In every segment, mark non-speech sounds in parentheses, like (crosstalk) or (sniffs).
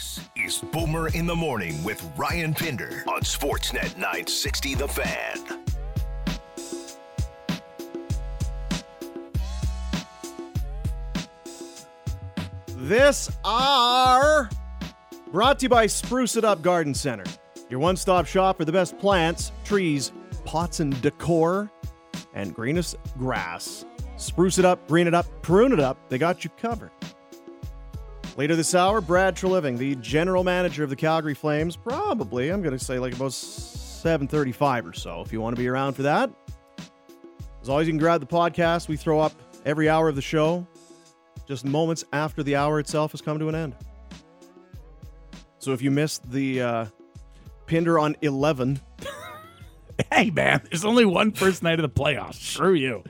This is Boomer in the Morning with Ryan Pinder on Sportsnet 960 The Fan. This are brought to you by Spruce It Up Garden Center, your one stop shop for the best plants, trees, pots, and decor, and greenest grass. Spruce it up, green it up, prune it up, they got you covered. Later this hour, Brad Treliving, the general manager of the Calgary Flames, probably, I'm going to say like about 7.35 or so, if you want to be around for that. As always, you can grab the podcast. We throw up every hour of the show just moments after the hour itself has come to an end. So if you missed the uh, Pinder on 11, (laughs) Hey, man, there's only one first night of the playoffs. Screw you.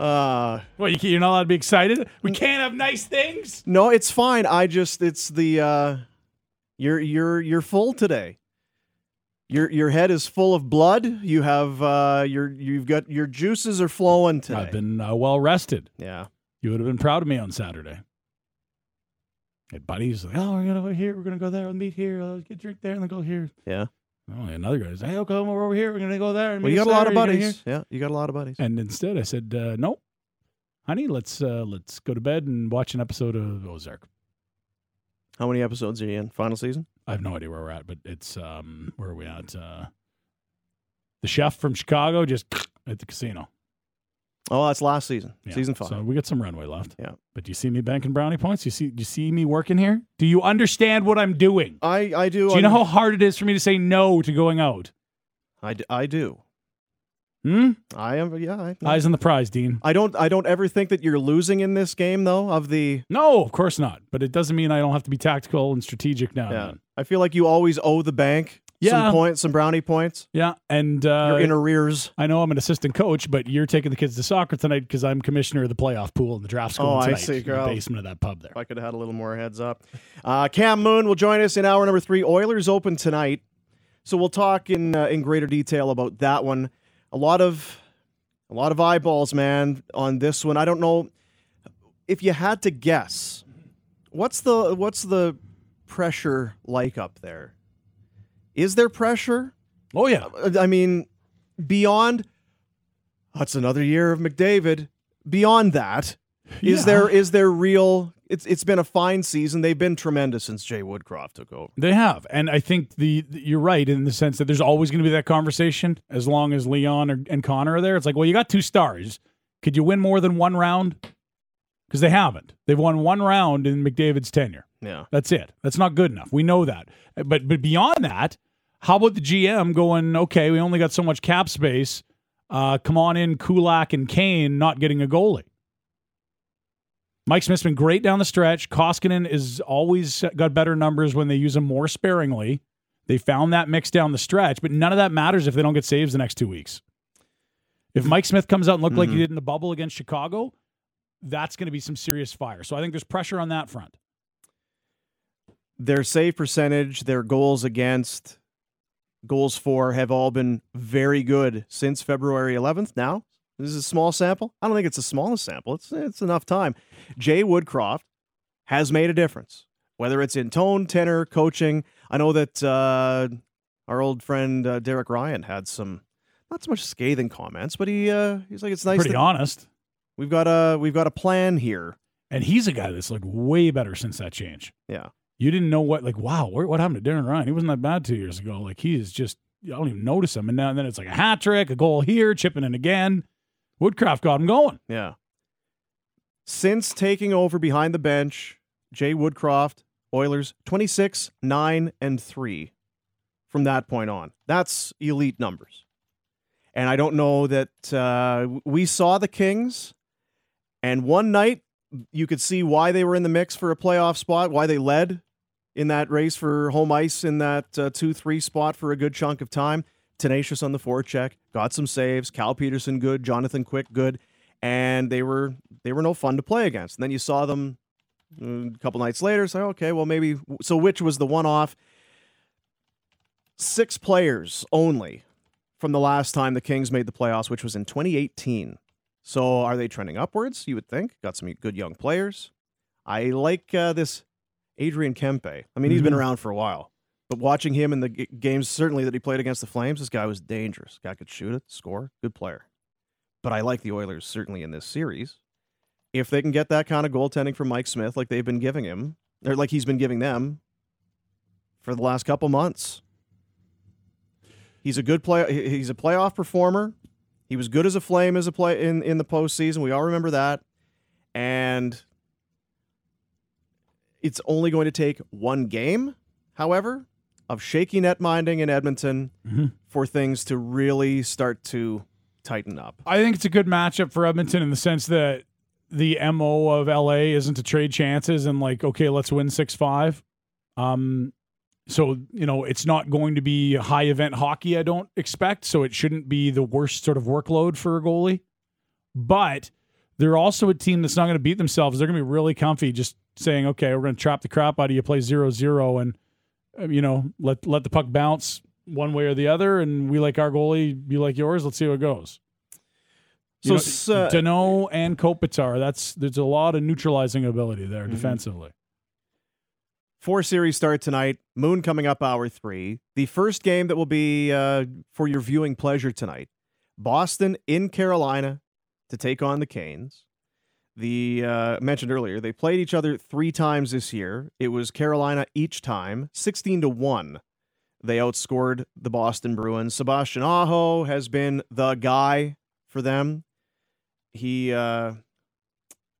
Uh, Well, you you're not allowed to be excited? We can't have nice things? no, it's fine. I just it's the uh, you're you're you're full today. Your your head is full of blood. You have uh, your you've got your juices are flowing today. I've been uh, well rested. yeah. You would have been proud of me on Saturday. Had buddies like, oh, we're gonna go here, we're gonna go there, we'll meet here, uh, get a drink there, and then go here. Yeah. Oh, another guy said, hey, okay, we're over here, we're gonna go there. And Well, you got a lot of buddies. Yeah, you got a lot of buddies. And instead, I said, uh, nope, honey, let's uh, let's go to bed and watch an episode of Ozark. How many episodes are you in? Final season? I have no idea where we're at, but it's um, where are we at? Uh, the chef from Chicago just (sniffs) at the casino. Oh, that's last season. Yeah. Season five. So we got some runway left. Yeah. But do you see me banking brownie points? You see you see me working here? Do you understand what I'm doing? I I do. Do you know I'm- how hard it is for me to say no to going out? I, d- I do. Hmm? I am. Yeah. I, Eyes on the prize, Dean. I don't. I don't ever think that you're losing in this game, though. Of the No, of course not. But it doesn't mean I don't have to be tactical and strategic now. and yeah, then. I feel like you always owe the bank Yeah. some points, some brownie points. Yeah. And uh, You're in arrears. I know I'm an assistant coach, but you're taking the kids to soccer tonight because I'm commissioner of the playoff pool and the draft school Oh, I tonight see, in girl. the basement of that pub there. If I could have had a little more heads up. Uh, Cam Moon will join us in hour number three. Oilers open tonight, so we'll talk in uh, in greater detail about that one. A lot of a lot of eyeballs, man, on this one. I don't know if you had to guess. What's the what's the pressure like up there? Is there pressure? Oh yeah. Uh, I mean, beyond that's another year of McDavid. Beyond that, is Yeah. there is there real? It's it's been a fine season. They've been tremendous since Jay Woodcroft took over. They have, and I think the, the- you're right in the sense that there's always going to be that conversation as long as Leon or, and Connor are there. It's like, well, you got two stars. Could you win more than one round? Because they haven't. They've won one round in McDavid's tenure. Yeah, That's it. That's not good enough. We know that. But but beyond that, how about the GM going? Okay, we only got so much cap space. Uh, come on in, Kulak and Kane not getting a goalie. Mike Smith's been great down the stretch. Koskinen is always got better numbers when they use him more sparingly. They found that mix down the stretch, but none of that matters if they don't get saves the next two weeks. If Mike Smith comes out and look like he did in the bubble against Chicago, that's going to be some serious fire. So I think there's pressure on that front. their save percentage, their goals against, goals for have all been very good since February 11th. Now this is a small sample. I don't think it's the smallest sample. It's it's enough time. Jay Woodcroft has made a difference, whether it's in tone, tenor, coaching. I know that uh, our old friend uh, Derek Ryan had some not so much scathing comments, but he uh, he's like it's nice Pretty that honest. We've got a we've got a plan here. And he's a guy that's like way better since that change. Yeah. You didn't know what, like, wow, where, what happened to Darren Ryan? He wasn't that bad two years ago. Like, he is just, I don't even notice him. And now and then it's like a hat trick, a goal here, chipping in again. Woodcroft got him going. Yeah. Since taking over behind the bench, Jay Woodcroft, Oilers 26, 9, and 3 from that point on. That's elite numbers. And I don't know that uh, we saw the Kings, and one night you could see why they were in the mix for a playoff spot, why they led in that race for home ice in that uh, 2 3 spot for a good chunk of time. Tenacious on the forecheck, got some saves. Cal Petersen good, Jonathan Quick good, and they were they were no fun to play against. And then you saw them uh, a couple nights later. Say, okay, well maybe. So which was the one off? Six players only from the last time the Kings made the playoffs, which was in 2018. So are they trending upwards? You would think. Got some good young players. I like uh, this Adrian Kempe. I mean, he's been Mhm. around for a while, but watching him in the g- games, certainly that he played against the Flames, this guy was dangerous. Guy could shoot it, score, good player. But I like the Oilers certainly in this series. If they can get that kind of goaltending from Mike Smith, like they've been giving him, or like he's been giving them for the last couple months, he's a good play. he- He's a playoff performer. He was good as a flame as a play in in the postseason. We all remember that, and it's only going to take one game, however, of shaky net minding in Edmonton Mhm. for things to really start to tighten up. I think it's a good matchup for Edmonton in the sense that the mo of LA isn't to trade chances and like, okay, let's win six five. Um, so you know it's not going to be high event hockey. I don't expect, so it shouldn't be the worst sort of workload for a goalie. But they're also a team that's not going to beat themselves. They're going to be really comfy, just saying, okay, we're going to trap the crap out of you, play zero zero, and uh, you know let let the puck bounce one way or the other, and we like our goalie, you like yours. Let's see how it goes. So You know, uh, Danault and Kopitar, that's there's a lot of neutralizing ability there Mhm. defensively. Four series start tonight. Moon coming up hour three. The first game that will be uh, for your viewing pleasure tonight. Boston in Carolina to take on the Canes. The uh, mentioned earlier, they played each other three times this year. It was Carolina each time, sixteen to one. They outscored the Boston Bruins. Sebastian Aho has been the guy for them. He uh,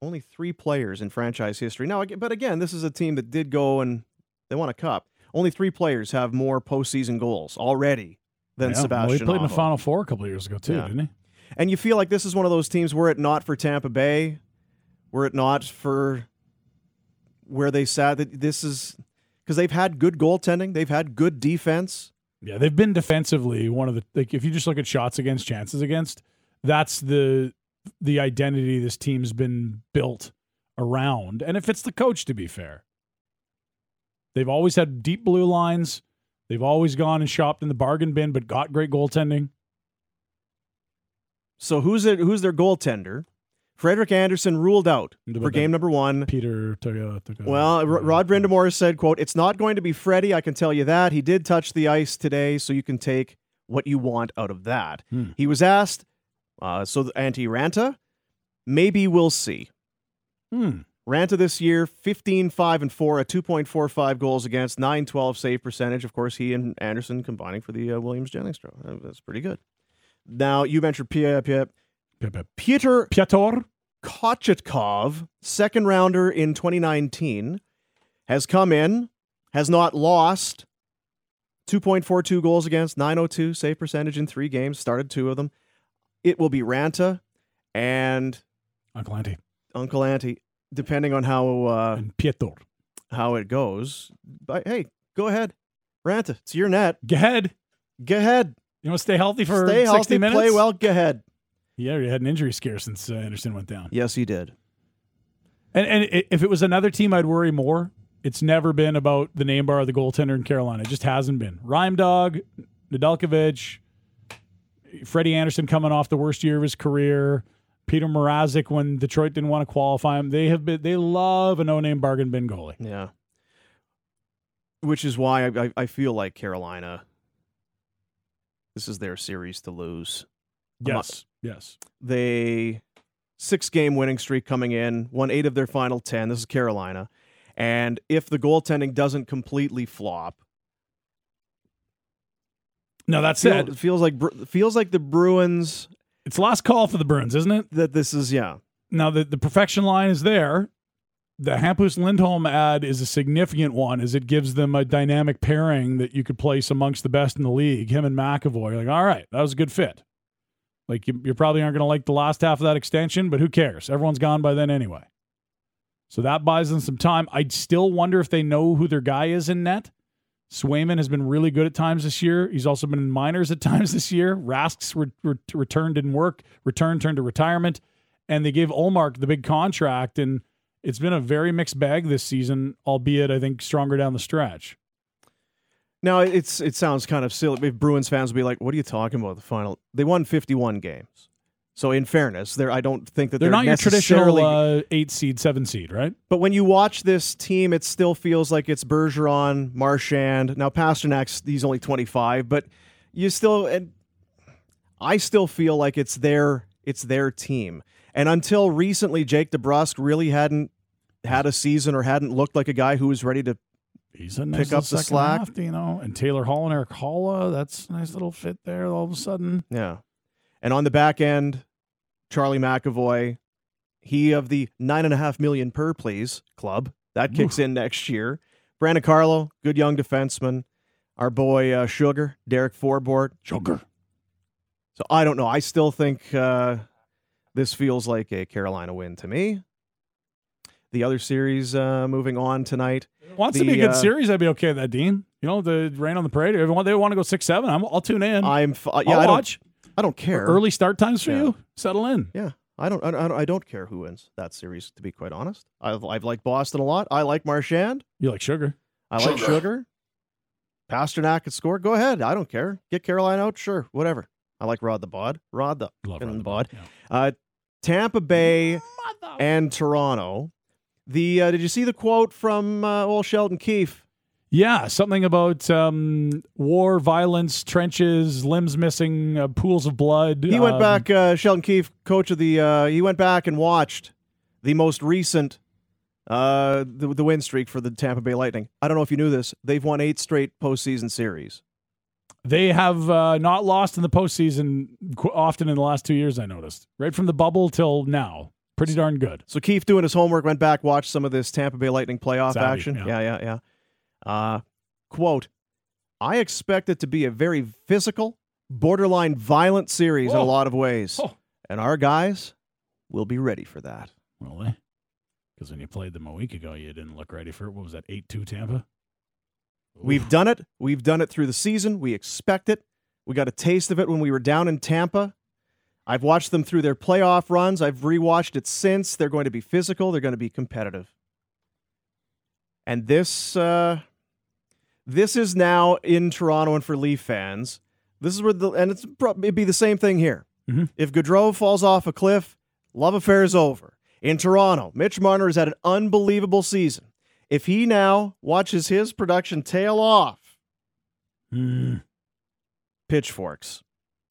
only three players in franchise history. Now, but again, this is a team that did go and they won a cup. Only three players have more postseason goals already than Yeah, well, Sebastian. he played in the Final Four a couple of years ago too, Yeah. didn't he? And you feel like this is one of those teams were it not for Tampa Bay, were it not for where they sat, that this is because they've had good goaltending, they've had good defense. Yeah, they've been defensively one of the like if you just look at shots against, chances against, that's the the identity this team's been built around. And if it's the coach to be fair. They've always had deep blue lines. They've always gone and shopped in the bargain bin, but got great goaltending. So who's it? Who's their goaltender? Frederik Andersen ruled out for game number one. Peter took took Well, R- Rod Brind'Amour said, "quote It's not going to be Freddie. I can tell you that. He did touch the ice today, so you can take what you want out of that." Hmm. He was asked, uh, "So the Antti Raanta, maybe we'll see." Hmm. Raanta this year, 15 5 and 4, a 2.45 goals against, 912 save percentage. Of course, he and Andersen combining for the uh, Williams Jennings. Uh, That's pretty good. Now, you mentioned Pep- pep. Peter Piotr Kochetkov, second rounder in 2019, has come in, has not lost. 2.42 goals against, 902 save percentage in three games, started two of them. It will be Raanta and Uncle Auntie Uncle Auntie, depending on how uh, and Piotr. how it goes. But hey, go ahead, Raanta. It's your net. Go ahead. Go ahead. You want to stay healthy for Stay 60 healthy. minutes? Play well. Go ahead. Yeah, you had an injury scare since uh, Andersen went down. Yes, he did. And and if it was another team, I'd worry more. It's never been about the name bar of the goaltender in Carolina. It just hasn't been. Rhyme Dog, Nedeljkovic, Freddie Andersen coming off the worst year of his career, Peter Mrazek when Detroit didn't want to qualify him. They have been. They love a no-name bargain bin goalie. Yeah. Which is why I, I, I feel like Carolina. This is their series to lose. I'm not- Yes, yes. They six game winning streak coming in, won eight of their final ten. This is Carolina, and if the goaltending doesn't completely flop, No, that's feel- it. it feels like feels like the Bruins It's last call for the Bruins, isn't it? that this is yeah Now the the perfection line is there. The Hampus Lindholm ad is a significant one, as it gives them a dynamic pairing that you could place amongst the best in the league. Him and McAvoy. You're like, all right, that was a good fit. Like you, you probably aren't going to like the last half of that extension, but who cares? Everyone's gone by then anyway. So that buys them some time. I'd still wonder if they know who their guy is in net. Swayman has been really good at times this year. He's also been in minors at (laughs) times this year. Rask's re- re- return didn't work. Return turned to retirement, and they gave Ullmark the big contract, and it's been a very mixed bag this season. Albeit, I think stronger down the stretch. Now it's it sounds kind of silly. Bruins fans will be like, "What are you talking about?" The final they won fifty one games. So in fairness, they're I don't think that They're, they're, not your traditional uh, eight seed, seven seed, right? But when you watch this team, it still feels like it's Bergeron, Marchand. Now Pastrnak's he's only 25, but you still and I still feel like it's their it's their team. And until recently, Jake DeBrusk really hadn't had a season or hadn't looked like a guy who was ready to. He's a nice Pick up the slack. half, you know. And Taylor Hall and Erik Haula, that's a nice little fit there. All of a sudden, Yeah. And on the back end, Charlie McAvoy, he of the nine and a half million per please club that kicks in next year. Brandon Carlo, good young defenseman. Our boy uh, Sugar, Derek Forbort. sugar. So I don't know. I still think uh, this feels like a Carolina win to me. The other series uh, moving on tonight. Wants to be a good uh, series. I'd be okay with that, Dean. You know, the rain on the parade. Everyone they want to go six seven. I'm, I'll tune in. I'm f- uh, yeah. I'll I don't. Watch. I don't care. Early start times for Yeah. you. Settle in. Yeah. I don't, I don't. I don't care who wins that series. To be quite honest, I've I've liked Boston a lot. I like Marchand. You like sugar? I like Sugar. Pastrnak could score. Go ahead. I don't care. Get Carolina out. Sure. Whatever. I like Rod the Bod. Rod the Love Rod the the bod. Bod, Uh, Tampa Bay Mother- and Toronto. The uh, did you see the quote from uh, old Sheldon Keefe? Yeah, something about um, war, violence, trenches, limbs missing, uh, pools of blood. He went um, back. Uh, Sheldon Keefe, coach of the. Uh, he went back and watched the most recent uh, the, the win streak for the Tampa Bay Lightning. I don't know if you knew this. They've won eight straight postseason series. They have uh, not lost in the postseason often in the last two years. I noticed right from the bubble till now. Pretty darn good. So Keefe doing his homework went back, watched some of this Tampa Bay Lightning playoff Savvy, action. yeah. Yeah, yeah, yeah. Uh, quote: I expect it to be a very physical, borderline violent series in a lot of ways, Oh. and our guys will be ready for that. Really? Because when you played them a week ago, you didn't look ready for it. What was that? Eight two Tampa. We've done it. We've done it through the season. We expect it. We got a taste of it when we were down in Tampa. I've watched them through their playoff runs. I've rewatched it since. They're going to be physical. They're going to be competitive. And this, uh, this is now in Toronto, and for Leaf fans, this is where the and it's it'd be the same thing here. Mhm. If Gaudreau falls off a cliff, love affair is over. In Toronto, Mitch Marner has had an unbelievable season. If he now watches his production tail off, Hmm. pitchforks.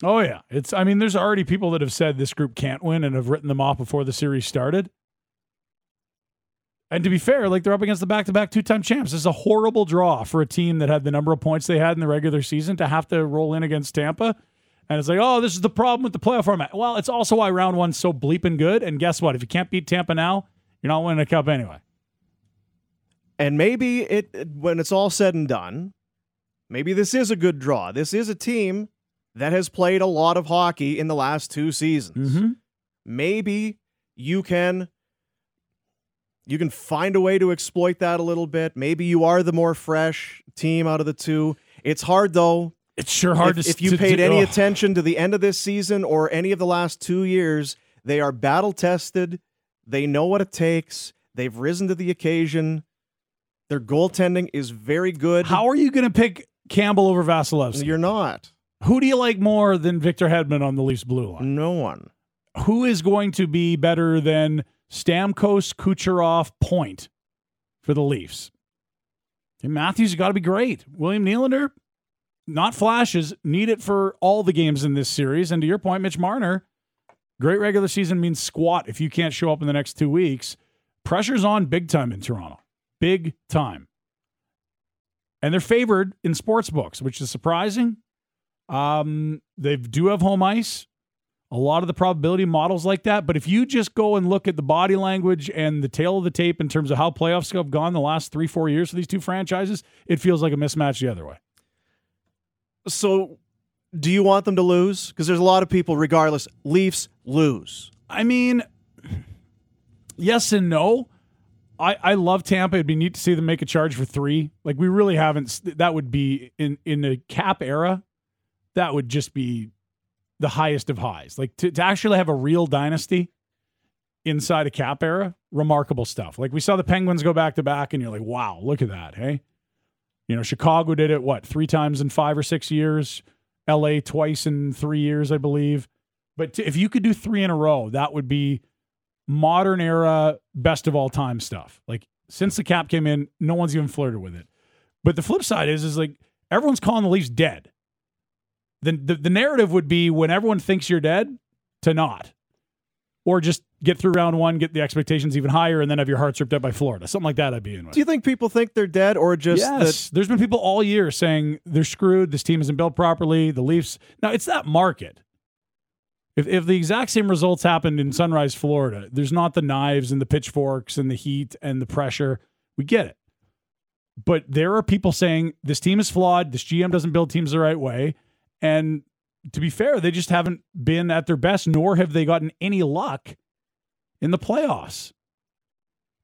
Oh yeah, it's. I mean, there's already people that have said this group can't win and have written them off before the series started. And to be fair, like they're up against the back-to-back two-time champs. This is a horrible draw for a team that had the number of points they had in the regular season to have to roll in against Tampa. And it's like, oh, this is the problem with the playoff format. Well, it's also why round one's so bleeping good. And guess what? If you can't beat Tampa now, you're not winning a cup anyway. And maybe it it- when it's all said and done, maybe this is a good draw. This is a team that has played a lot of hockey in the last two seasons. Mm-hmm. Maybe you can you can find a way to exploit that a little bit. Maybe you are the more fresh team out of the two. It's hard though. It's sure hard if, to if you to- paid to- any oh. attention to the end of this season or any of the last two years, they are battle tested. They know what it takes. They've risen to the occasion. Their goaltending is very good. How are you going to pick Campbell over Vasilevskiy? You're not. Who do you like more than Victor Hedman on the Leafs blue line? No one. Who is going to be better than Stamkos, Kucherov, Point for the Leafs? And Matthews has got to be great. William Nylander, not flashes, need it for all the games in this series. And to your point, Mitch Marner, great regular season means squat if you can't show up in the next two weeks. Pressure's on big time in Toronto. Big time. And they're favored in sports books, which is surprising. Um, they do have home ice. A lot of the probability models like that. But if you just go and look at the body language and the tail of the tape in terms of how playoffs have gone the last three, four years for these two franchises, it feels like a mismatch the other way. So, do you want them to lose? Because there's a lot of people, regardless, Leafs lose. I mean, yes and no. I, I love Tampa. It'd be neat to see them make a charge for three. Like we really haven't. That would be in in a cap era. That would just be the highest of highs. Like to, to actually have a real dynasty inside a cap era, remarkable stuff. Like we saw the Penguins go back to back, and you're like, wow, look at that. Hey, you know, Chicago did it what three times in five or six years. L.A. twice in three years, I believe. But to, if you could do three in a row, that would be modern era, best of all time stuff. Like since the cap came in, no one's even flirted with it. But the flip side is, is like everyone's calling the Leafs dead. The, the, the narrative would be when everyone thinks you're dead, to not, or just get through round one, get the expectations even higher, and then have your hearts ripped out by Florida. Something like that. I'd be in with. Do you think people think they're dead, or just yes, that there's been people all year saying they're screwed. This team isn't built properly. The Leafs. Now it's that market. If if the exact same results happened in Sunrise, Florida, there's not the knives and the pitchforks and the heat and the pressure. We get it. But there are people saying this team is flawed. This GM doesn't build teams the right way. And to be fair, they just haven't been at their best, nor have they gotten any luck in the playoffs.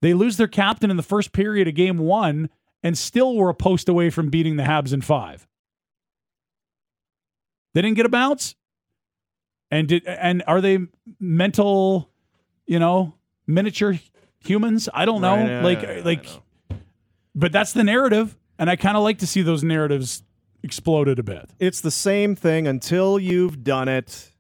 They lose their captain in the first period of game one and still were a post away from beating the Habs in five. They didn't get a bounce. And did and are they mental, you know, miniature humans? I don't know. Right, yeah, like yeah, like know. but that's the narrative. And I kind of like to see those narratives exploded a bit. it's the same thing until you've done it.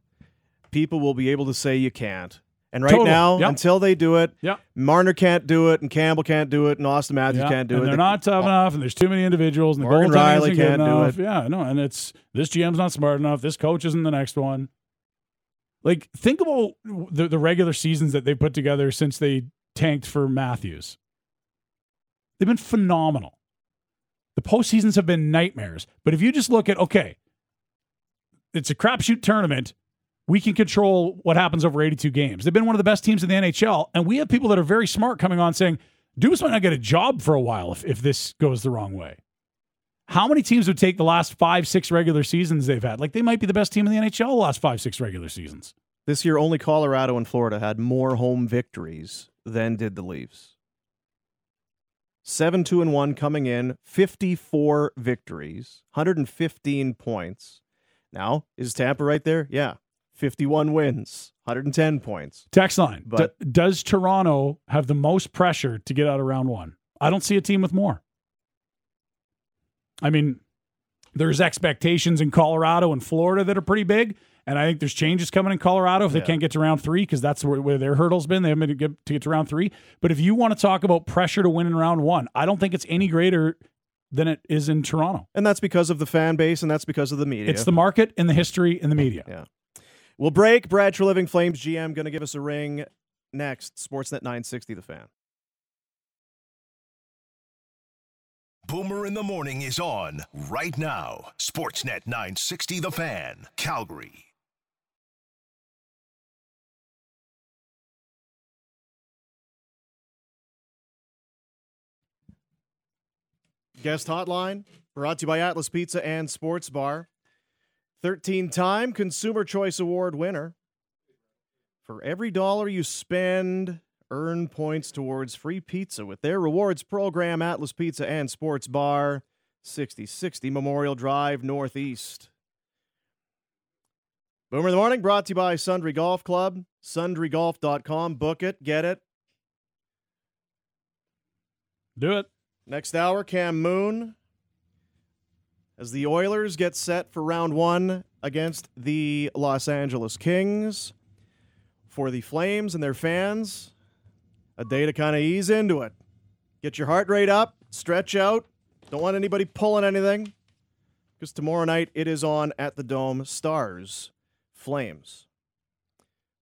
People will be able to say you can't. And right now, Yep. until they do it, Yep. Marner can't do it, and Campbell can't do it, and Auston Matthews Yeah, can't do and it. They're not tough enough, and there's too many individuals, and the Morgan Rielly can't do enough. it. Yeah, no, and it's this GM's not smart enough. This coach isn't the next one. Like, think about the the regular seasons that they put together since they tanked for Matthews. They've been phenomenal. The postseasons have been nightmares. But if you just look at okay, it's a crapshoot tournament. We can control what happens over 82 games. They've been one of the best teams in the NHL, and we have people that are very smart coming on saying Dubas might not get a job for a while if, if this goes the wrong way. How many teams would take the last five, six regular seasons they've had? Like they might be the best team in the NHL the last five, six regular seasons. This year, only Colorado and Florida had more home victories than did the Leafs. 7 2 and 1 coming in, 54 victories, 115 points. Now, is Tampa right there? Yeah. 51 wins, 110 points. Text line. But- D- does Toronto have the most pressure to get out of round one? I don't see a team with more. I mean, there's expectations in Colorado and Florida that are pretty big. And I think there's changes coming in Colorado if they Yeah. can't get to round three because that's where, where their hurdle's been. They haven't been to get, to get to round three. But if you want to talk about pressure to win in round one, I don't think it's any greater than it is in Toronto. And that's because of the fan base and that's because of the media. It's the market and the history and the media. Yeah. We'll break. Brad Treliving, Flames GM, going to give us a ring next. Sportsnet 960, The Fan. Boomer in the Morning is on right now. Sportsnet 960 The Fan, Calgary. Guest hotline brought to you by Atlas Pizza and Sports Bar. 13 time Consumer Choice Award winner. For every dollar you spend, earn points towards free pizza with their rewards program, Atlas Pizza and Sports Bar, 6060 Memorial Drive, Northeast. Boomer in the Morning brought to you by Sundry Golf Club, sundrygolf.com. Book it, get it. Do it. Next hour, Cam Moon. As the Oilers get set for round one against the Los Angeles Kings. For the Flames and their fans, a day to kind of ease into it. Get your heart rate up, stretch out. Don't want anybody pulling anything. Because tomorrow night it is on at the Dome Stars, Flames.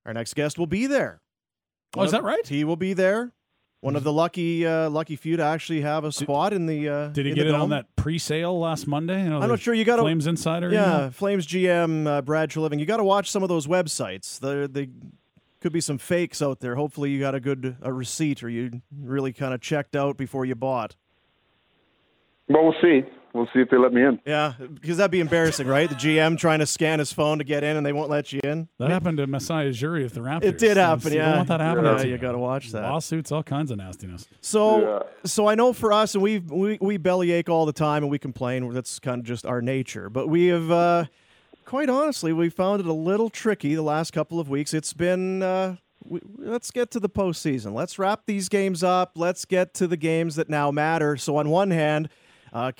Our next guest will be there. Oh, is that right? He will be there. One of the lucky uh, lucky few to actually have a spot in the. Uh, Did he in get the it on that pre-sale last Monday? You know, I'm not sure. You got to Flames Insider. you yeah, know? Flames GM uh, Brad Treliving. You got to watch some of those websites. There, they could be some fakes out there. Hopefully, you got a good a receipt or you really kind of checked out before you bought. Well, we'll see. We'll see if they let me in. Yeah, because that'd be embarrassing, right? The GM trying to scan his phone to get in, and they won't let you in. That happened to Masai Ujiri with the Raptors. It did happen. You Yeah, don't want that happening. Yeah, to you got to watch that. Lawsuits, all kinds of nastiness. So, Yeah. so I know for us, and we we we bellyache all the time, and we complain. That's kind of just our nature. But we have, uh, quite honestly, we found it a little tricky the last couple of weeks. It's been. Uh, we, let's get to the postseason. Let's wrap these games up. Let's get to the games that now matter. So, on one hand, uh,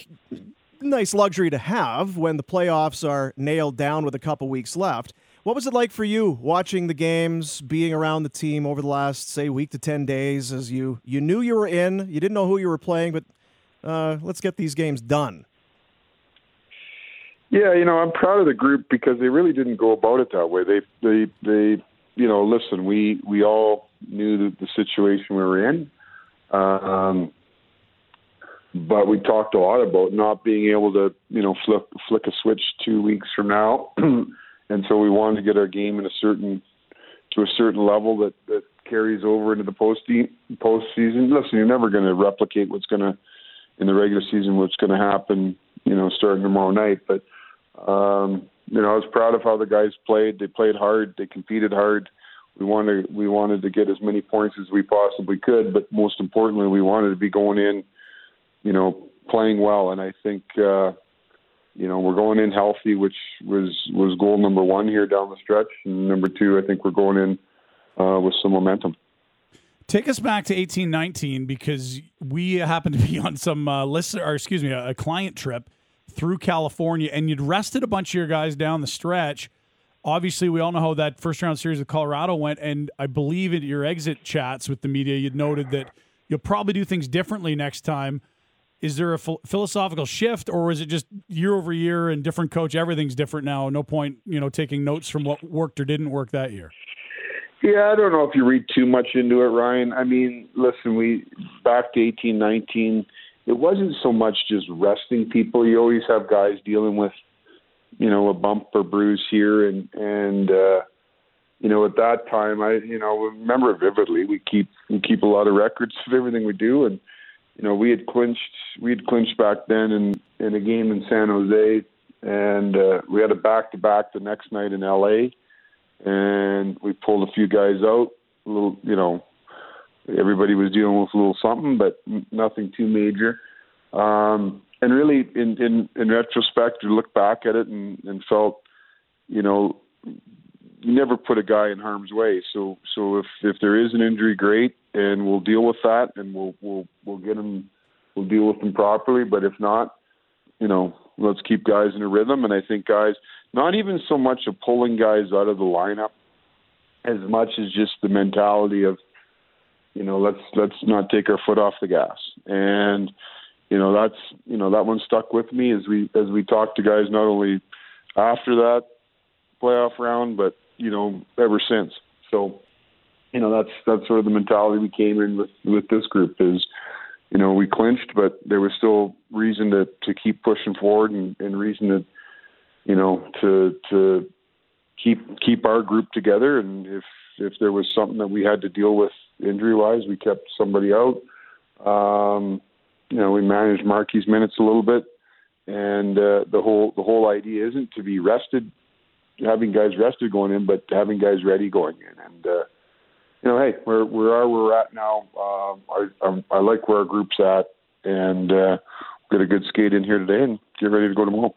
nice luxury to have when the playoffs are nailed down with a couple weeks left. What was it like for you watching the games, being around the team over the last, say, week to 10 days as you, you knew you were in, you didn't know who you were playing, but uh, let's get these games done? Yeah, you know, I'm proud of the group because they really didn't go about it that way. They, they, they, you know, listen, we, we all knew the, the situation we were in. Um, but we talked a lot about not being able to, you know, flip, flick a switch two weeks from now. (clears throat) and so we wanted to get our game in a certain, to a certain level that, that carries over into the post postseason. Listen, you're never going to replicate what's going to, in the regular season, what's going to happen, you know, starting tomorrow night. But, um, you know, I was proud of how the guys played. They played hard. They competed hard. We wanted we wanted to get as many points as we possibly could, but most importantly, we wanted to be going in, you know, playing well. And I think, uh, you know, we're going in healthy, which was was goal number one here down the stretch. And number two, I think we're going in uh, with some momentum. Take us back to eighteen nineteen because we happened to be on some uh, listen, or excuse me, a, a client trip through California, and you'd rested a bunch of your guys down the stretch. Obviously, we all know how that first round series with Colorado went, and I believe in your exit chats with the media, you'd noted that you'll probably do things differently next time. Is there a ph- philosophical shift, or is it just year over year and different coach? Everything's different now. No point, you know, taking notes from what worked or didn't work that year. Yeah, I don't know if you read too much into it, Ryan. I mean, listen, we back to eighteen, nineteen it wasn't so much just resting people. You always have guys dealing with, you know, a bump or bruise here, and and uh, you know, at that time, I you know remember vividly. We keep we keep a lot of records of everything we do, and you know, we had clinched we had clinched back then in in a game in San Jose, and uh, we had a back to back the next night in L.A. And we pulled a few guys out, a little, you know, everybody was dealing with a little something, but nothing too major. Um, and really, in, in in retrospect, you look back at it and, and felt, you know, you never put a guy in harm's way. So so if if there is an injury, great, and we'll deal with that, and we'll we'll we'll get him, we'll deal with them properly. But if not, you know, let's keep guys in a rhythm. And I think guys, not even so much of pulling guys out of the lineup, as much as just the mentality of you know, let's let's not take our foot off the gas. And you know, that's you know that one stuck with me as we as we talked to guys not only after that playoff round, but you know ever since. So you know that's that's sort of the mentality we came in with with this group is you know we clinched, but there was still reason to to keep pushing forward and, and reason to you know to to keep keep our group together and if if there was something that we had to deal with injury wise, we kept somebody out. Um, you know, we managed Marky's minutes a little bit, and uh, the whole the whole idea isn't to be rested, having guys rested going in, but having guys ready going in. And uh, you know, hey, we're we are where we're at now. Um, I, I I like where our group's at, and uh, get a good skate in here today, and get ready to go tomorrow.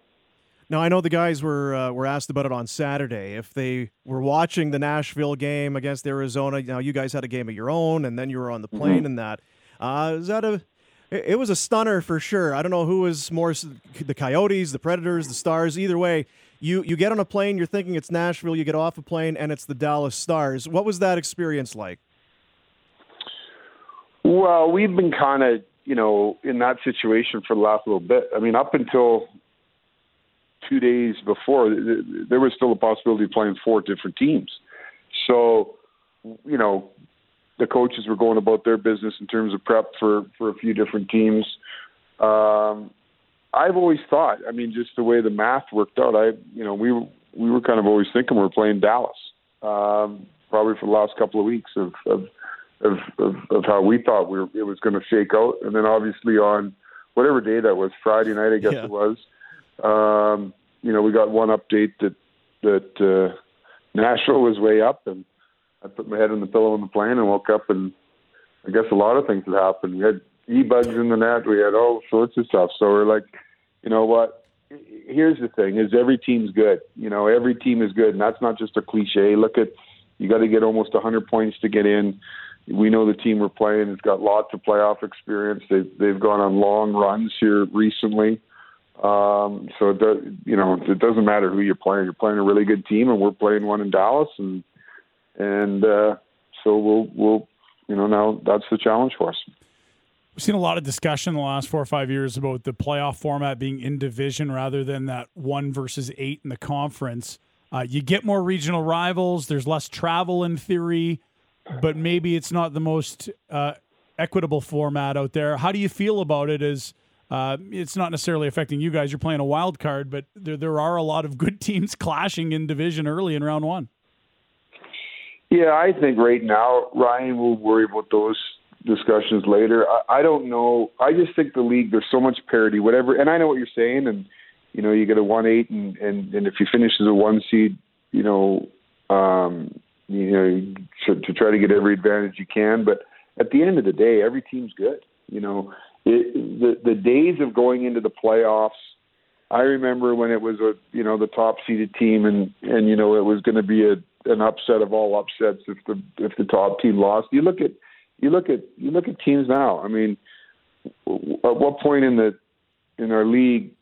Now I know the guys were uh, were asked about it on Saturday. If they were watching the Nashville game against Arizona, now you guys had a game of your own, and then you were on the mm-hmm. plane mm-hmm. and that. Uh, is that a? It was a stunner for sure. I don't know who was more the Coyotes, the Predators, the Stars. Either way, you you get on a plane, you're thinking it's Nashville. You get off a plane, and it's the Dallas Stars. What was that experience like? Well, we've been kind of you know in that situation for the last little bit. I mean, up until two days before, there was still a possibility of playing four different teams. So, you know, the coaches were going about their business in terms of prep for for a few different teams. Um, I've always thought, I mean, just the way the math worked out, I, you know, we we were kind of always thinking we are playing Dallas, um, probably for the last couple of weeks of of of, of, of how we thought we were, it was going to shake out, and then obviously on whatever day that was, Friday night, I guess yeah. it was. Um, you know, we got one update that that uh, Nashville was way up, and I put my head on the pillow on the plane and woke up, and I guess a lot of things had happened. We had e bugs in the net, we had all sorts of stuff. So we're like, you know what? Here's the thing: is every team's good. You know, every team is good, and that's not just a cliche. Look at you got to get almost 100 points to get in. We know the team we're playing has got lots of playoff experience. They've they've gone on long runs here recently. Um, so it does, you know, it doesn't matter who you're playing. You're playing a really good team, and we're playing one in Dallas, and and uh, so we'll we'll you know now that's the challenge for us. We've seen a lot of discussion in the last four or five years about the playoff format being in division rather than that one versus eight in the conference. Uh, you get more regional rivals. There's less travel in theory, but maybe it's not the most uh, equitable format out there. How do you feel about it? As uh, it's not necessarily affecting you guys. You're playing a wild card, but there there are a lot of good (laughs) teams clashing in division early in round one. Yeah, I think right now Ryan will worry about those discussions later. I, I don't know. I just think the league there's so much parity, whatever. And I know what you're saying, and you know you get a one eight, and and and if you finish as a one seed, you know, um, you know, to, to try to get every advantage you can. But at the end of the day, every team's good. You know, it, the the days of going into the playoffs. I remember when it was a you know the top seeded team and and you know it was going to be a an upset of all upsets if the if the top team lost. You look at you look at you look at teams now. I mean, at what point in the in our league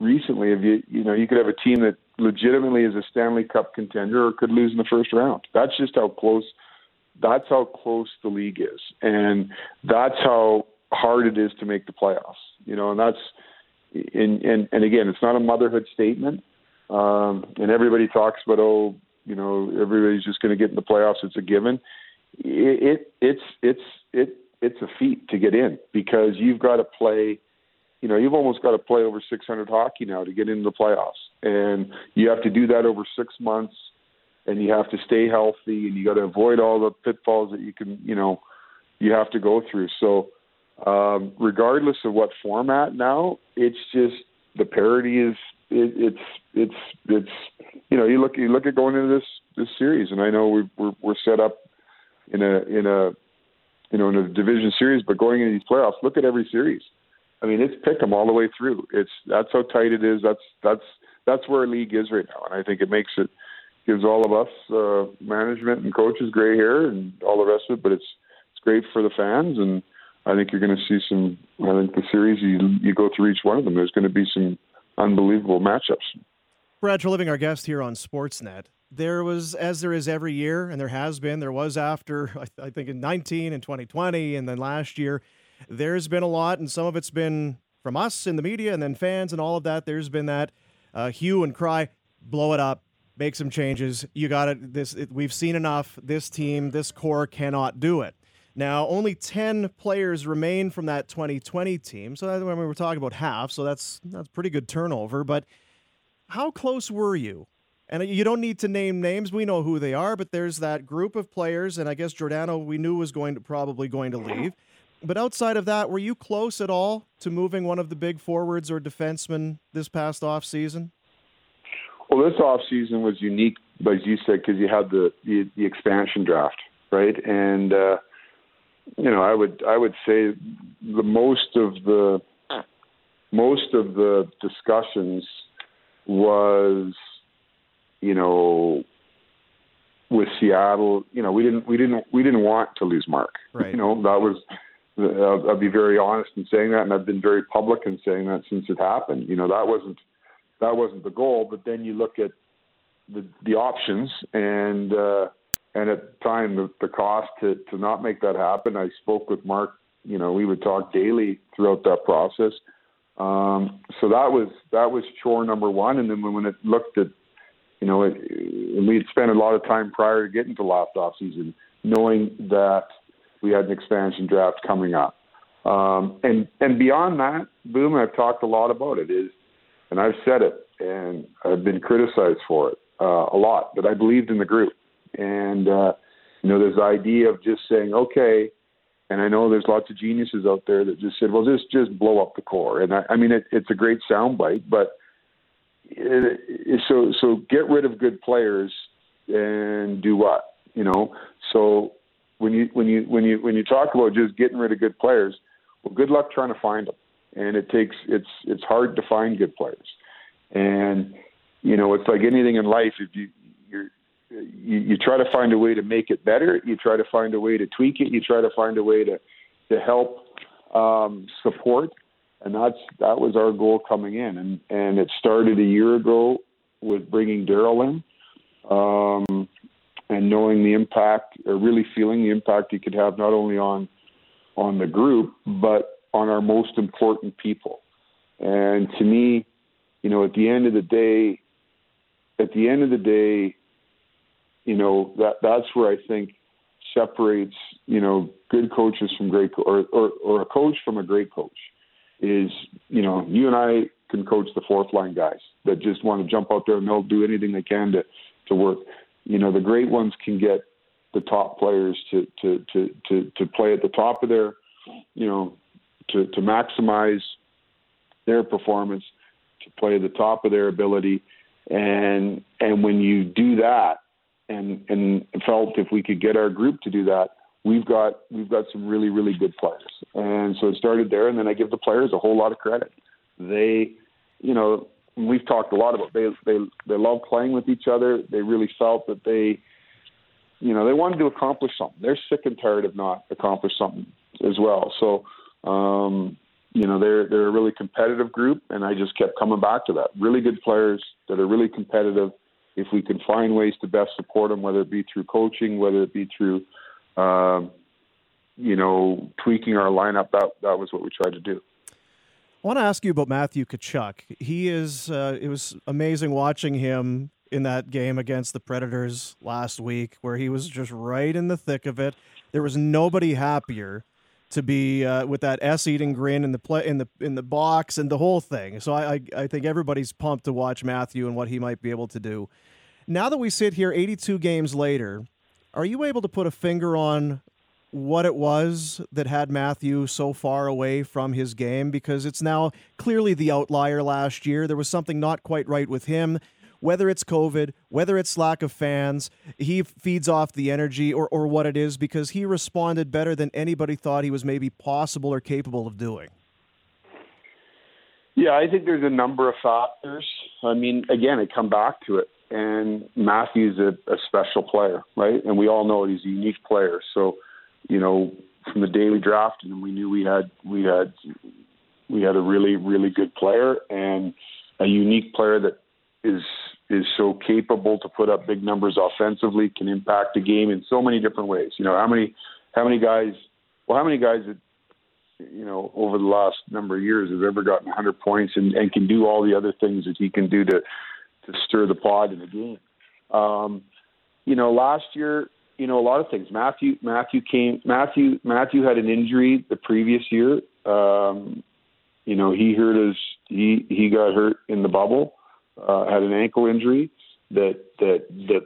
recently have you you know you could have a team that legitimately is a Stanley Cup contender or could lose in the first round. That's just how close that's how close the league is, and that's how hard it is to make the playoffs. You know, and that's and and, and again, it's not a motherhood statement. Um, and everybody talks about oh, you know, everybody's just going to get in the playoffs. It's a given. It, it it's it's it it's a feat to get in because you've got to play. You know, you've almost got to play over 600 hockey now to get into the playoffs, and you have to do that over six months and you have to stay healthy and you got to avoid all the pitfalls that you can you know you have to go through so um regardless of what format now it's just the parity is it, it's it's it's you know you look you look at going into this this series and I know we we're we're set up in a in a you know in a division series but going into these playoffs look at every series I mean it's pick them all the way through it's that's how tight it is that's that's that's where our league is right now and I think it makes it gives all of us uh, management and coaches gray hair and all the rest of it. But it's it's great for the fans, and I think you're going to see some. I think the series you you go through each one of them. There's going to be some unbelievable matchups. Brad Treliving, our guest here on Sportsnet. There was, as there is every year, and there has been, there was after, (laughs) I, think in 19 and 2020, and then last year, there's been a lot, and some of it's been from us in the media and then fans and all of that. There's been that uh, hue and cry, blow it up, make some changes. You got it. This it, we've seen enough. This team, this core cannot do it. Now, only 10 players remain from that 2020 team. So when we were talking about half. So that's that's pretty good turnover. But how close were you? And you don't need to name names. We know who they are, but there's that group of players, and I guess Giordano we knew was going to probably going to leave. But outside of that, were you close at all to moving one of the big forwards or defensemen this past off season? Well, this off season was unique, as you said, because you had the, the the expansion draft, right? And uh, you know, I would I would say the most of the most of the discussions was, you know, with Seattle. You know, we didn't we didn't we didn't want to lose Mark. Right. You know, that was. I'll, I'll be very honest in saying that, and I've been very public in saying that since it happened. You know, that wasn't that wasn't the goal. But then you look at the the options and uh, and at the time the, the cost to to not make that happen. I spoke with Mark. You know, we would talk daily throughout that process. Um, so that was that was chore number one. And then when it looked at, you know, it, we had spent a lot of time prior to getting to last off season, knowing that we had an expansion draft coming up. Um, and and beyond that, boom, I've talked a lot about it. Is and I've said it, and I've been criticized for it uh, a lot. But I believed in the group, and uh, you know, this idea of just saying, okay. And I know there's lots of geniuses out there that just said, "Well, just just blow up the core." And I, I mean, it, it's a great soundbite, but so so get rid of good players and do what? You know, so when you when you when you when you talk about just getting rid of good players, well, good luck trying to find them and it takes it's it's hard to find good players. And you know, it's like anything in life. If you you're, you you try to find a way to make it better, you try to find a way to tweak it, you try to find a way to to help um, support and that's that was our goal coming in, and and it started a year ago with bringing Darryl in, um, and knowing the impact, or really feeling the impact he could have not only on on the group but on our most important people. And to me, you know, at the end of the day, at the end of the day, you know that that's where I think separates you know good coaches from great co- or, or or a coach from a great coach is you know you and I can coach the fourth line guys that just want to jump out there and they'll do anything they can to to work. You know the great ones can get the top players to to to to, to play at the top of their you know to to maximize their performance to play at the top of their ability and and when you do that and and felt if we could get our group to do that we've got we've got some really really good players. And so it started there and then I give the players a whole lot of credit. They you know we've talked a lot about they they they love playing with each other. They really felt that they you know they wanted to accomplish something. They're sick and tired of not accomplish something as well. So um you know they're they're a really competitive group, and I just kept coming back to that. Really good players that are really competitive. If we can find ways to best support them, whether it be through coaching, whether it be through, um, you know, tweaking our lineup, that that was what we tried to do. I want to ask you about Matthew Tkachuk. He is. Uh, it was amazing watching him in that game against the Predators last week, where he was just right in the thick of it. There was nobody happier to be uh, with that s-eating grin in the play in the in the box and the whole thing. So I, I I think everybody's pumped to watch Matthew and what he might be able to do. Now that we sit here 82 games later, are you able to put a finger on what it was that had Matthew so far away from his game? Because it's now clearly the outlier last year. There was something not quite right with him whether it's COVID, whether it's lack of fans, he feeds off the energy or, or what it is because he responded better than anybody thought he was maybe possible or capable of doing. Yeah, I think there's a number of factors. I mean, again, I come back to it. And Matthew's a, a special player, right? And we all know he's a unique player. So, you know, from the day we drafted him, we knew we had we had we had a really really good player and a unique player that is is so capable to put up big numbers offensively, can impact the game in so many different ways. You know, how many how many guys well how many guys that you know, over the last number of years have ever gotten 100 points and, and can do all the other things that he can do to to stir the pot in the game. Um, you know, last year, you know, a lot of things. Matthew Matthew came Matthew Matthew had an injury the previous year. Um, you know, he hurt his he he got hurt in the bubble uh, had an ankle injury that that that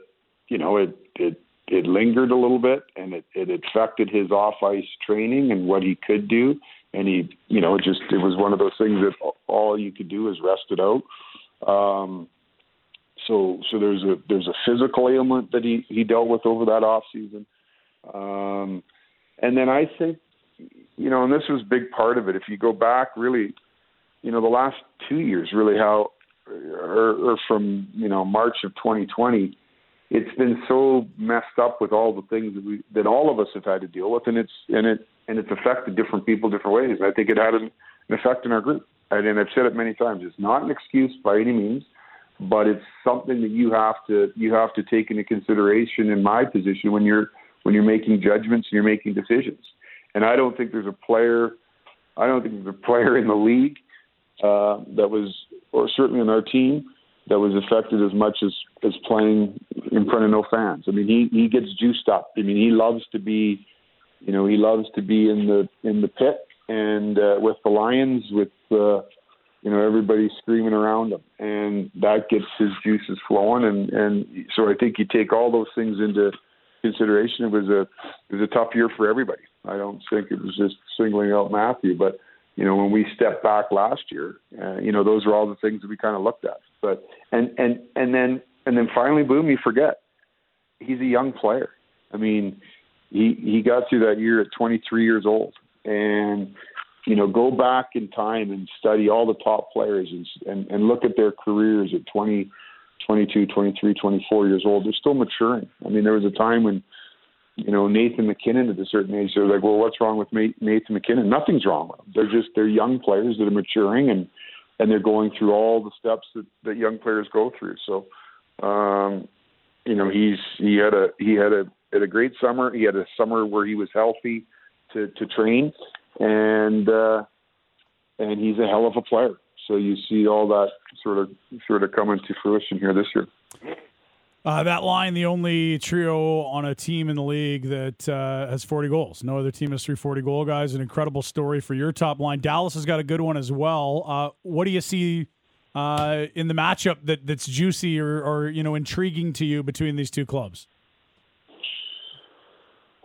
you know it it it lingered a little bit and it it affected his off ice training and what he could do and he you know it just it was one of those things that all you could do is rest it out um so so there's a there's a physical ailment that he he dealt with over that off season um and then i think you know and this was a big part of it if you go back really you know the last two years really how or, or from you know March of 2020, it's been so messed up with all the things that we that all of us have had to deal with, and it's and it and it's affected different people different ways. I think it had an, effect in our group, and I've said it many times. It's not an excuse by any means, but it's something that you have to you have to take into consideration in my position when you're when you're making judgments and you're making decisions. And I don't think there's a player, I don't think there's a player in the league uh, that was, or certainly in our team, that was affected as much as as playing in front of no fans. I mean, he he gets juiced up. I mean, he loves to be, you know, he loves to be in the in the pit and uh, with the Lions, with uh, you know everybody screaming around him, and that gets his juices flowing. And and so I think you take all those things into consideration. It was a it was a tough year for everybody. I don't think it was just singling out Matthew, but you know, when we stepped back last year, uh, you know, those are all the things that we kind of looked at. But and and and then and then finally, boom, you forget he's a young player. I mean, he he got through that year at 23 years old, and you know, go back in time and study all the top players and and, and look at their careers at 20, 22, 23, 24 years old. They're still maturing. I mean, there was a time when you know Nathan MacKinnon at a certain age. They're like, well, what's wrong with Nathan MacKinnon? Nothing's wrong with them. They're just they're young players that are maturing and and they're going through all the steps that, that young players go through. So, um, you know, he's he had a he had a had a great summer. He had a summer where he was healthy to to train, and uh, and he's a hell of a player. So you see all that sort of sort of coming to fruition here this year. Uh, that line, the only trio on a team in the league that uh, has 40 goals. No other team has three 40 goal guys. An incredible story for your top line. Dallas has got a good one as well. Uh, what do you see uh, in the matchup that, that's juicy or, or you know intriguing to you between these two clubs?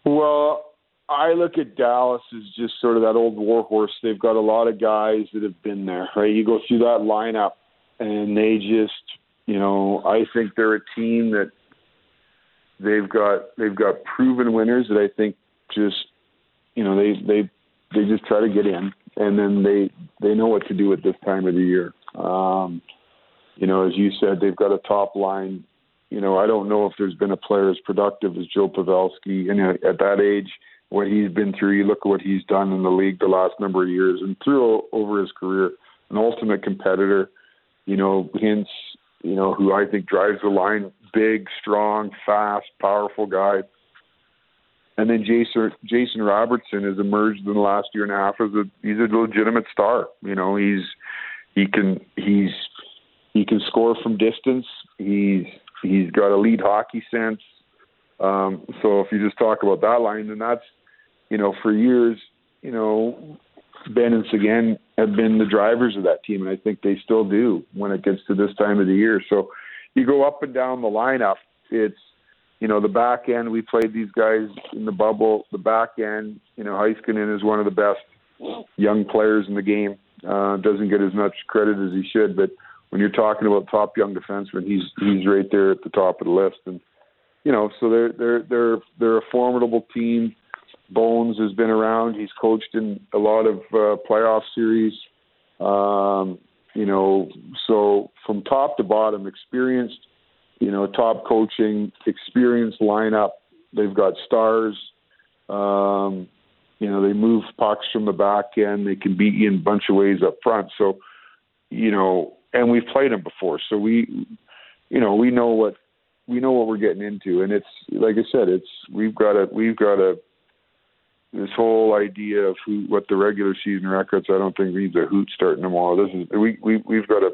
Well, I look at Dallas as just sort of that old warhorse. They've got a lot of guys that have been there, right? You go through that lineup, and they just you know, I think they're a team that they've got they've got proven winners that I think just you know they they they just try to get in and then they they know what to do at this time of the year. Um, you know, as you said, they've got a top line. You know, I don't know if there's been a player as productive as Joe Pavelski, and at that age, what he's been through. You look at what he's done in the league the last number of years, and through over his career, an ultimate competitor. You know, Hintz you know, who I think drives the line, big, strong, fast, powerful guy. And then Jason Jason Robertson has emerged in the last year and a half as a he's a legitimate star. You know, he's he can he's he can score from distance. He's he's got elite hockey sense. Um, so if you just talk about that line, then that's you know for years, you know, Benn and Seguin have been the drivers of that team, and I think they still do when it gets to this time of the year. So you go up and down the lineup. It's you know the back end. We played these guys in the bubble. The back end, you know, Heiskanen is one of the best young players in the game. Uh, doesn't get as much credit as he should, but when you're talking about top young defensemen, he's he's right there at the top of the list. And you know, so they're they're they're they're a formidable team. Bones has been around. He's coached in a lot of uh, playoff series. Um, you know, so from top to bottom, experienced, you know, top coaching, experienced lineup. They've got stars. Um, you know, they move pucks from the back end. They can beat you in a bunch of ways up front. So, you know, and we've played them before, so we, you know, we know what we know what we're getting into. And it's like I said, it's we've got a we've got a this whole idea of who what the regular season records I don't think means a hoot starting tomorrow. This is we we we've got a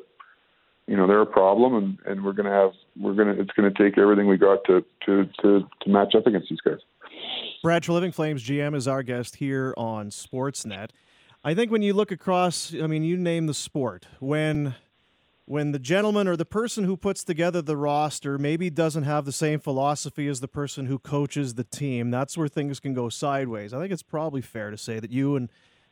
you know they're a problem and and we're gonna have we're gonna it's gonna take everything we got to to to to match up against these guys. Brad Treliving Flames GM is our guest here on Sportsnet. I think when you look across, I mean, you name the sport when when the gentleman or the person who puts together the roster maybe doesn't have the same philosophy as the person who coaches the team, that's where things can go sideways. I think it's probably fair to say that you and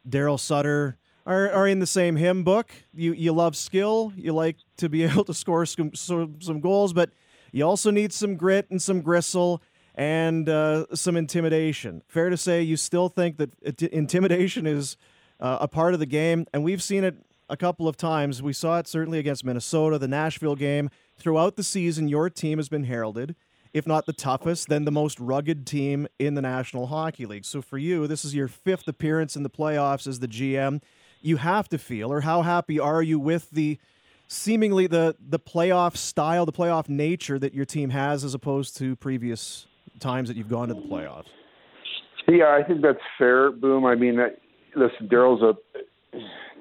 Darryl Sutter are, are in the same hymn book. You you love skill, you like to be (laughs) able to score some some, some goals, but you also need some grit and some gristle and uh, some intimidation. Fair to say, you still think that intimidation is uh, a part of the game, and we've seen it a couple of times. We saw it certainly against Minnesota, the Nashville game. Throughout the season, your team has been heralded, if not the toughest, then the most rugged team in the National Hockey League. So for you, this is your fifth appearance in the playoffs as the GM. You have to feel, or how happy are you with the seemingly the the playoff style, the playoff nature that your team has, as opposed to previous times that you've gone to the playoffs? Yeah, I think that's fair, Boom. I mean, listen, Darryl's a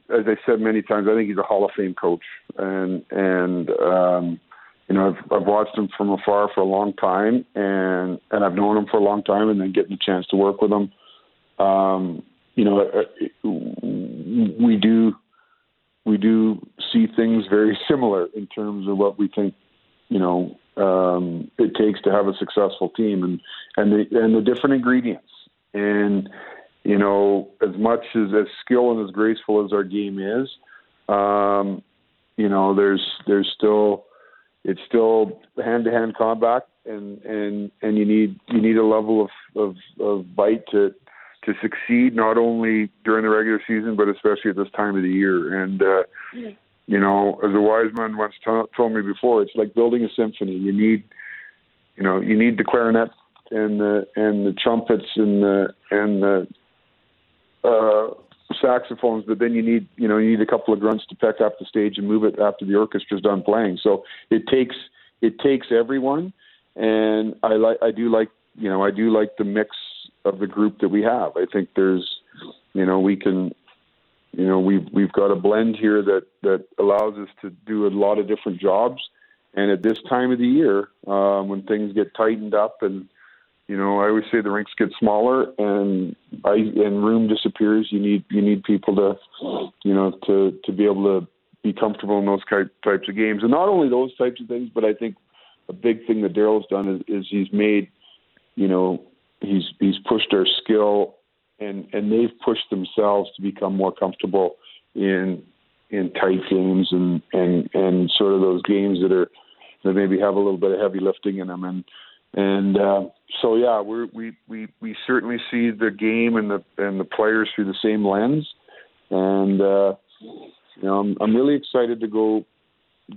as I said many times, I think he's a Hall of Fame coach, and and um, you know I've I've watched him from afar for a long time, and and I've known him for a long time, and then getting the chance to work with him. Um, you know, uh, we do we do see things very (laughs) similar in terms of what we think you know um, it takes to have a successful team, and and the and the different ingredients and you know, as much as as skill and as graceful as our game is, um, you know, there's there's still it's still hand to hand combat, and and and you need you need a level of of, of bite to to succeed not only during the regular season but especially at this time of the year. And uh, you know, as a wise man once t- told me before, it's like building a symphony. You need you know you need the clarinet and the and the trumpets and the and the uh, saxophones, but then you need you know you need a couple of grunts to peck up the stage and move it after the orchestra's done playing. So it takes it takes everyone, and I like I do like you know I do like the mix of the group that we have. I think there's you know we can you know we've we've got a blend here that that allows us to do a lot of different jobs. And at this time of the year, um, when things get tightened up and you know, I always say the rinks get smaller and I and room disappears. You need you need people to, you know, to to be able to be comfortable in those types of games. And not only those types of things, but I think a big thing that Darryl's done is, is he's made, you know, he's he's pushed our skill and and they've pushed themselves to become more comfortable in in tight games and and and sort of those games that are that maybe have a little bit of heavy lifting in them and and uh, so yeah, we we we certainly see the game and the and the players through the same lens, and uh, you know I'm I'm really excited to go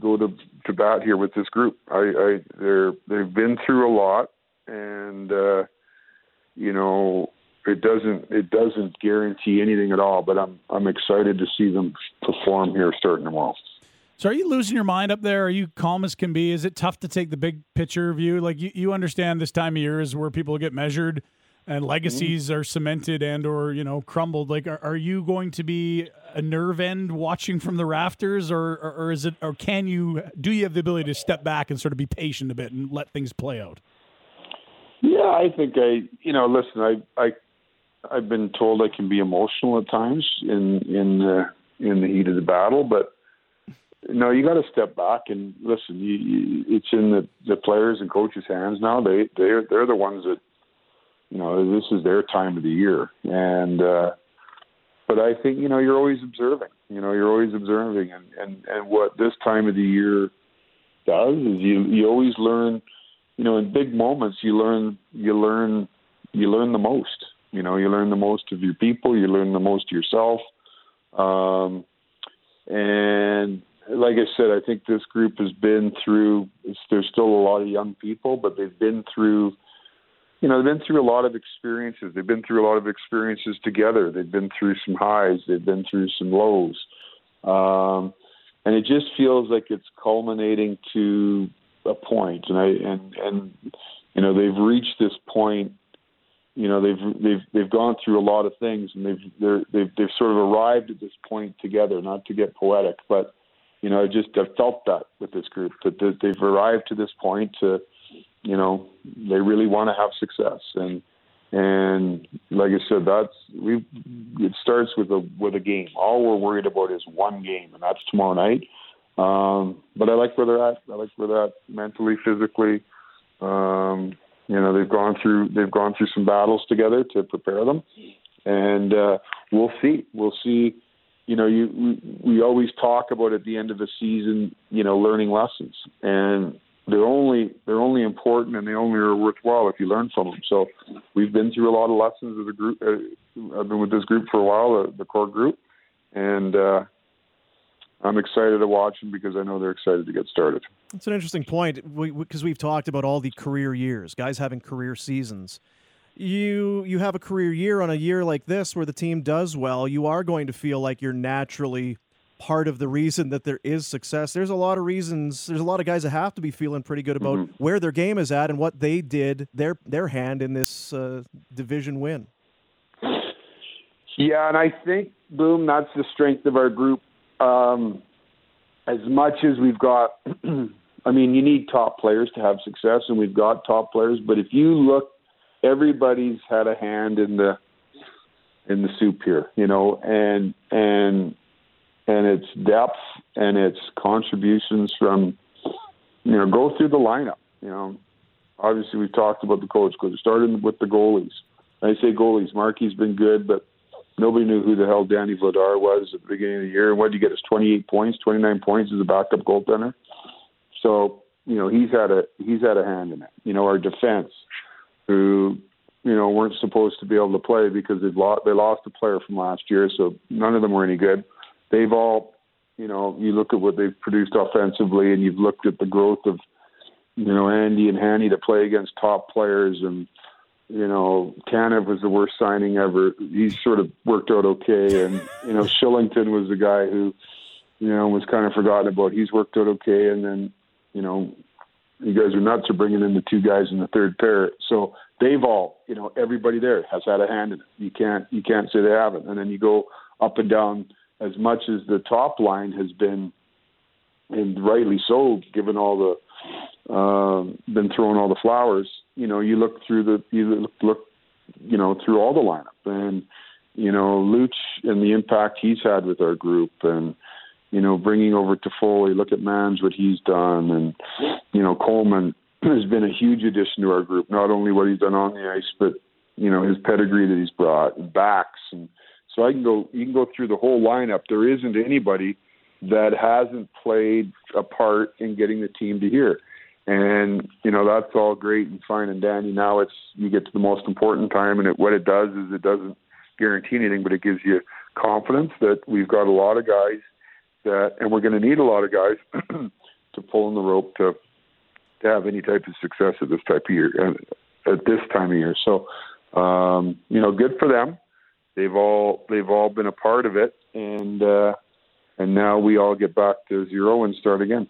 go to to bat here with this group. I, I they're they've been through a lot, and uh, you know it doesn't it doesn't guarantee anything at all. But I'm I'm excited to see them perform here starting tomorrow. So are you losing your mind up there? Are you calm as can be? Is it tough to take the big picture view? Like you, you understand this time of year is where people get measured and legacies mm-hmm. are cemented and or you know crumbled like are, are, you going to be a nerve end watching from the rafters or, or, or is it or can you do you have the ability to step back and sort of be patient a bit and let things play out yeah i think i you know listen i i i've been told i can be emotional at times in in the in the heat of the battle but no, you got to step back and listen. You, you, it's in the, the players and coaches' hands now. They they're they're the ones that you know this is their time of the year, and uh, but I think you know you're always observing. You know you're always observing, and and and what this time of the year does is you you always learn. You know, in big moments, you learn you learn you learn the most. You know, you learn the most of your people. You learn the most yourself. Um, and like I said, I think this group has been through. There's still a lot of young people, but they've been through. You know, they've been through a lot of experiences. They've been through a lot of experiences together. They've been through some highs. They've been through some lows, um, and it just feels like it's culminating to a point. And I and and you know they've reached this point you know they've they've they've gone through a lot of things and they've they're, they've they've sort of arrived at this point together not to get poetic but you know, I just I've felt that with this group that they've arrived to this point to, you know, they really want to have success and and like I said, that's we. It starts with a with a game. All we're worried about is one game, and that's tomorrow night. Um, but I like where they're at. I like where they're at mentally, physically. Um, you know, they've gone through they've gone through some battles together to prepare them, and uh, we'll see. We'll see you know, you we, we always talk about at the end of the season, you know, learning lessons, and they're only they're only important and they only are worthwhile if you learn from them. So we've been through a lot of lessons as a group. Uh, I've been with this group for a while, the, the core group, and uh, I'm excited to watch them because I know they're excited to get started. It's an interesting point because we, we've talked about all the career years, guys having career seasons you you have a career year on a year like this where the team does well, you are going to feel like you're naturally part of the reason that there is success. There's a lot of reasons. There's a lot of guys that have to be feeling pretty good about mm-hmm. where their game is at and what they did their their hand in this uh, division win. Yeah, and I think boom, that's the strength of our group. Um, as much as we've got, (clears throat) I mean, you need top players to have success, and we've got top players. But if you look everybody's had a hand in the in the soup here, you know, and and and its depth and its contributions from you know go through the lineup. You know, obviously we've talked about the coach because started with the goalies. I say goalies. Marky's been good, but nobody knew who the hell Danny Vladar was at the beginning of the year. And what did you get? His 28 points, 29 points as a backup goaltender. So you know he's had a he's had a hand in it. You know our defense who you know weren't supposed to be able to play because they've lost they lost a player from last year, so none of them were any good. They've all, you know, you look at what they've produced offensively, and you've looked at the growth of, you know, Andy and Hanny to play against top players, and you know, Tanev was the worst signing ever. He sort of worked out okay, and you know, Kylington was the guy who, you know, was kind of forgotten about. He's worked out okay, and then, you know, you guys are nuts for bringing in the two guys in the third pair. So they've all, you know, everybody there has had a hand in it. You can't you can't say they haven't. And then you go up and down as much as the top line has been, and rightly so, given all the uh, been throwing all the flowers. You know, you look through the you look, look you know through all the lineup, and you know Luch and the impact he's had with our group, and you know bringing over Toffoli. Look at Mans what he's done, and you know Coleman (clears throat) has been a huge addition to our group. Not only what he's done on the ice, but you know his pedigree that he's brought, and backs, and so I can go. You can go through the whole lineup. There isn't anybody that hasn't played a part in getting the team to here. And you know that's all great and fine and dandy. Now it's you get to the most important time, and it, what it does is it doesn't guarantee anything, but it gives you confidence that we've got a lot of guys that, and we're going to need a lot of guys (clears throat) to pull in the rope to to have any type of success at this type of year at this time of year. So um, you know, good for them. They've all they've all been a part of it, and uh, and now we all get back to zero and start again.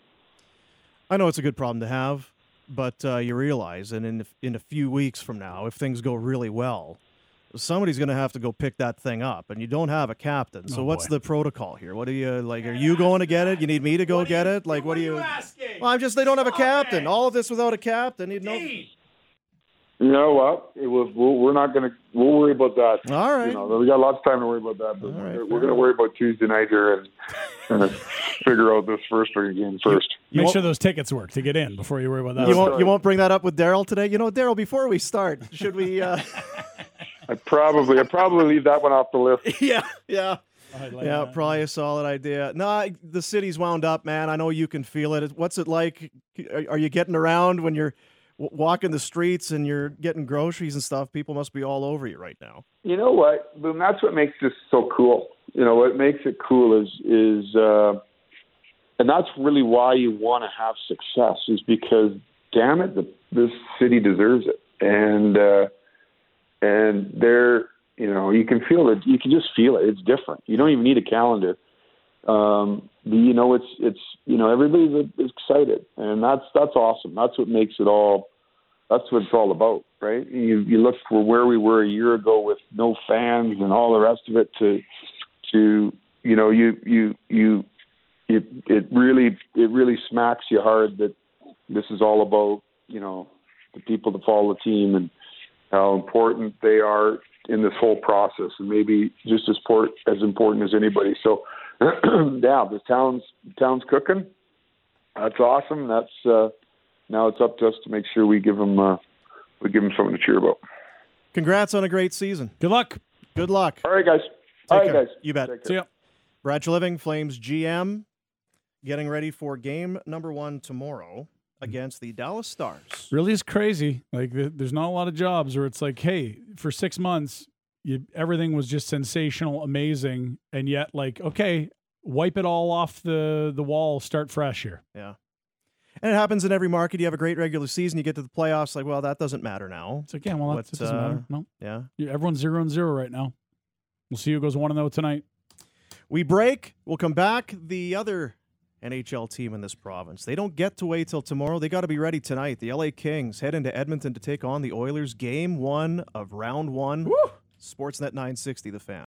I know it's a good problem to have, but uh, you realize, and in in a few weeks from now, if things go really well, somebody's going to have to go pick that thing up, and you don't have a captain. So Oh, what's boy. the protocol here? What do you like? Are you going to get it? You need me to go get it? Like, what, are you? Well, I'm just they don't have a captain. All of this without a captain. You know. You know what? It was. We'll, we're not going to. We'll worry about that. All right. You know, we got lots of time to worry about that. But All right, we're, going to worry about Tuesday night here and, and (laughs) figure out this first ring game first. You Make sure those tickets work to get in before you worry about that. You won't. sorry. You won't bring that up with Darryl today. You know, Darryl. Before we start, should we? Uh, (laughs) I probably. I probably leave that one off the list. (laughs) yeah. Yeah. Like Yeah, that. probably a solid idea. No, I- the city's wound up, man. I know you can feel it. What's it like? Are, are you getting around when you're w- walking the streets and you're getting groceries and stuff? People must be all over you right now. You know what? Boom. That's what makes this so cool. You know what makes it cool is is, uh, and that's really why you want to have success is because, damn it, the, this city deserves it, and uh, and they're you know you can feel it. You can just feel it. It's different. You don't even need a calendar. Um, you know, it's it's you know everybody's excited, and that's that's awesome. That's what makes it all that's what it's all about, right? You you look for where we were a year ago with no fans and all the rest of it to to you know you you you it it really it really smacks you hard that this is all about you know the people that follow the team and how important they are in this whole process and maybe just as port, as important as anybody. So (clears throat) yeah, the town's town's cooking. That's awesome. That's uh, now it's up to us to make sure we give them uh, we give them something to cheer about. Congrats on a great season. Good luck. Good luck. All right, guys. All Take right, care. guys. You bet. See ya. Brad Living, Flames GM, getting ready for game number one tomorrow against the Dallas Stars. really is crazy. Like th- there's not a lot of jobs where it's like, hey, for six months, you, everything was just sensational, amazing, and yet like, okay, wipe it all off the the wall, start fresh here. Yeah. And it happens in every market. You have a great regular season, you get to the playoffs, like, well, that doesn't matter now. It's like, yeah, well, it doesn't uh, matter. No, Yeah. Everyone's zero and zero right now. We'll see who goes one and zero tonight. We break. We'll come back. The other NHL team in this province. They don't get to wait till tomorrow. They got to be ready tonight. The LA Kings head into Edmonton to take on the Oilers. Game one of round one. Sportsnet 960, the fan.